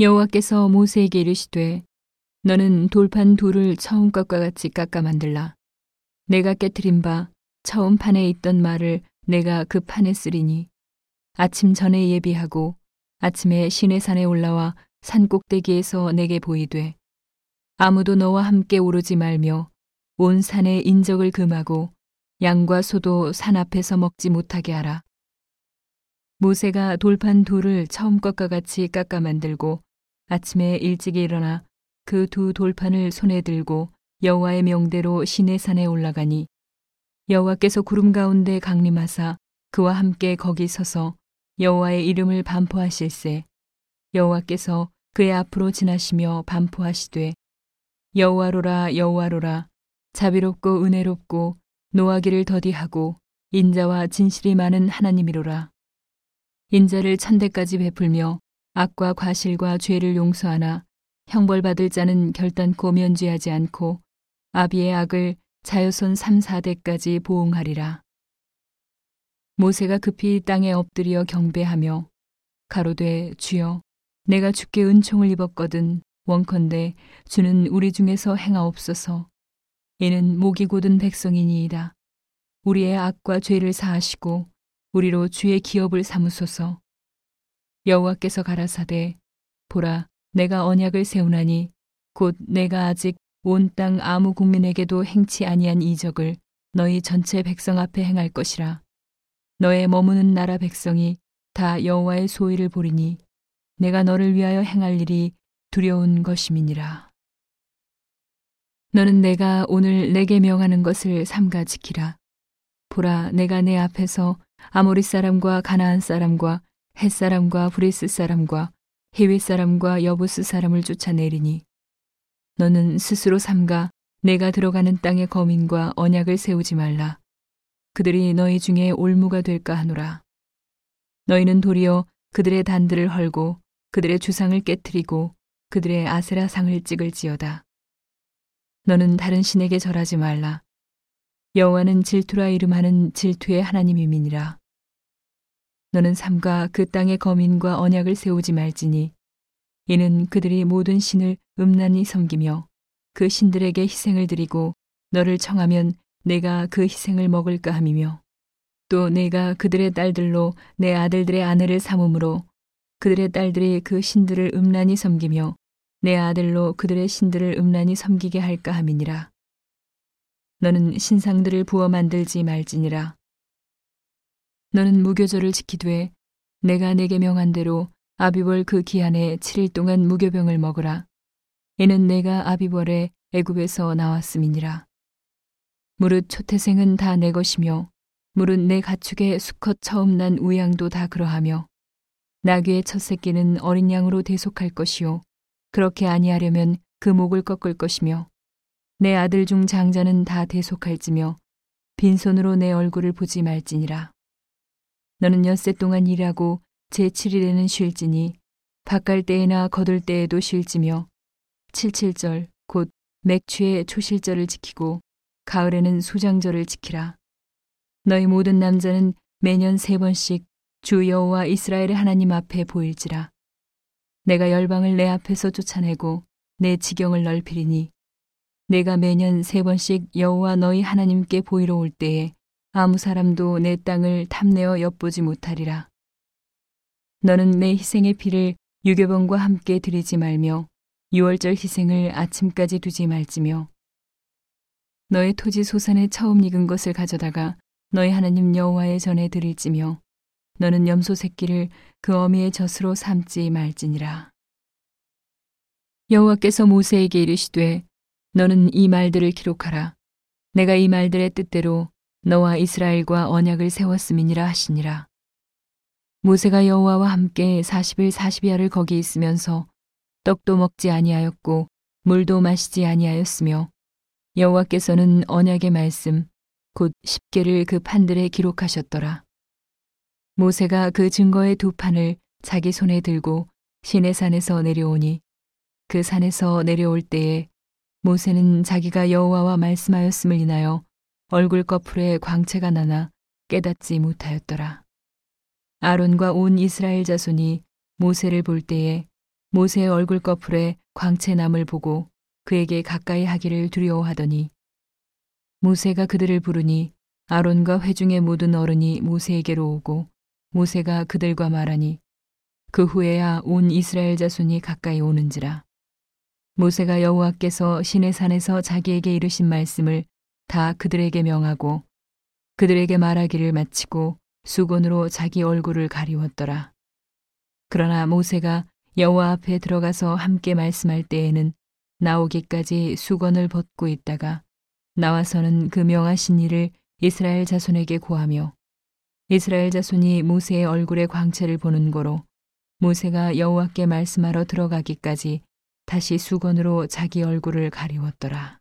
여호와께서 모세에게 이르시되 너는 돌판 둘을 처음 것과 같이 깎아 만들라. 내가 깨뜨린 바 처음 판에 있던 말을 내가 그 판에 쓰리니 아침 전에 예비하고 아침에 시내 산에 올라와 산 꼭대기에서 내게 보이되 아무도 너와 함께 오르지 말며 온 산의 인적을 금하고 양과 소도 산 앞에서 먹지 못하게 하라. 모세가 돌판 둘을 처음 것과 같이 깎아 만들고 아침에 일찍 일어나 그 두 돌판을 손에 들고 여호와의 명대로 시내 산에 올라가니 여호와께서 구름 가운데 강림하사 그와 함께 거기 서서 여호와의 이름을 반포하실세. 여호와께서 그의 앞으로 지나시며 반포하시되 여호와로라 여호와로라 자비롭고 은혜롭고 노하기를 더디하고 인자와 진실이 많은 하나님이로라 인자를 천대까지 베풀며 악과 과실과 죄를 용서하나 형벌받을 자는 결단코 면죄하지 않고 아비의 악을 자여손 3, 4대까지 보응하리라. 모세가 급히 땅에 엎드려 경배하며 가로되 주여 내가 주께 은총을 입었거든 원컨대 주는 우리 중에서 행하옵소서 이는 목이 곧은 백성이니이다. 우리의 악과 죄를 사하시고 우리로 주의 기업을 삼으소서. 여호와께서 가라사대 보라 내가 언약을 세우나니 곧 내가 아직 온 땅 아무 국민에게도 행치 아니한 이적을 너희 전체 백성 앞에 행할 것이라. 너의 머무는 나라 백성이 다 여호와의 소위를 보리니 내가 너를 위하여 행할 일이 두려운 것임이니라. 너는 내가 오늘 네게 명하는 것을 삼가 지키라. 보라 내가 네 앞에서 아모리 사람과 가나안 사람과 헷 사람과 브리스 사람과 히위 사람과 여부스 사람을 쫓아내리니 너는 스스로 삼가 네가 들어가는 땅의 거민과 언약을 세우지 말라. 그들이 너희 중에 올무가 될까 하노라. 너희는 도리어 그들의 단들을 헐고 그들의 주상을 깨뜨리고 그들의 아세라 상을 찍을지어다. 너는 다른 신에게 절하지 말라. 여호와는 질투라 이름하는 질투의 하나님이미니라. 너는 삼가 그 땅의 거민과 언약을 세우지 말지니 이는 그들이 모든 신을 음란히 섬기며 그 신들에게 희생을 드리고 너를 청하면 내가 그 희생을 먹을까 함이며 또 내가 그들의 딸들로 내 아들들의 아내를 삼음으로 그들의 딸들이 그 신들을 음란히 섬기며 내 아들로 그들의 신들을 음란히 섬기게 할까 함이니라. 너는 신상들을 부어 만들지 말지니라. 너는 무교절을 지키되 내가 내게 명한 대로 아비벌 그 기한에 7일 동안 무교병을 먹으라. 이는 내가 아비벌에 애굽에서 나왔음이니라. 무릇 초태생은 다 내 것이며 무릇 내 가축의 수컷 처음 난 우양도 다 그러하며 나귀의 첫 새끼는 어린 양으로 대속할 것이요 그렇게 아니하려면 그 목을 꺾을 것이며 내 아들 중 장자는 다 대속할지며 빈손으로 내 얼굴을 보지 말지니라. 너는 엿새 동안 일하고 제7일에는 쉴지니 바깔 때에나 거둘 때에도 쉴지며 칠칠절 곧 맥추의 초실절을 지키고 가을에는 수장절을 지키라. 너희 모든 남자는 매년 세 번씩 주 여호와 이스라엘의 하나님 앞에 보일지라. 내가 열방을 내 앞에서 쫓아내고 내 지경을 넓히리니 내가 매년 세 번씩 여호와 너희 하나님께 보이러 올 때에 아무 사람도 내 땅을 탐내어 엿보지 못하리라. 너는 내 희생의 피를 유교병과 함께 드리지 말며 유월절 희생을 아침까지 두지 말지며 너의 토지 소산에 처음 익은 것을 가져다가 너희 하나님 여호와의 전에 드릴지며 너는 염소 새끼를 그 어미의 젖으로 삼지 말지니라. 여호와께서 모세에게 이르시되 너는 이 말들을 기록하라. 내가 이 말들의 뜻대로 너와 이스라엘과 언약을 세웠음이니라 하시니라. 모세가 여호와와 함께 40일 40야를 거기 있으면서 떡도 먹지 아니하였고 물도 마시지 아니하였으며 여호와께서는 언약의 말씀 곧 십계를 그 판들에 기록하셨더라. 모세가 그 증거의 두 판을 자기 손에 들고 시내산에서 내려오니 그 산에서 내려올 때에 모세는 자기가 여호와와 말씀하였음을 인하여 얼굴 꺼풀에 광채가 나나 깨닫지 못하였더라. 아론과 온 이스라엘 자손이 모세를 볼 때에 모세의 얼굴 꺼풀에 광채남을 보고 그에게 가까이 하기를 두려워하더니 모세가 그들을 부르니 아론과 회중의 모든 어른이 모세에게로 오고 모세가 그들과 말하니 그 후에야 온 이스라엘 자손이 가까이 오는지라 모세가 여호와께서 시내 산에서 자기에게 이르신 말씀을 다 그들에게 명하고 그들에게 말하기를 마치고 수건으로 자기 얼굴을 가리웠더라 그러나 모세가 여호와 앞에 들어가서 함께 말씀할 때에는 나오기까지 수건을 벗고 있다가 나와서는 그 명하신 일을 이스라엘 자손에게 고하며 이스라엘 자손이 모세의 얼굴의 광채를 보는 거로 모세가 여호와께 말씀하러 들어가기까지 다시 수건으로 자기 얼굴을 가리웠더라.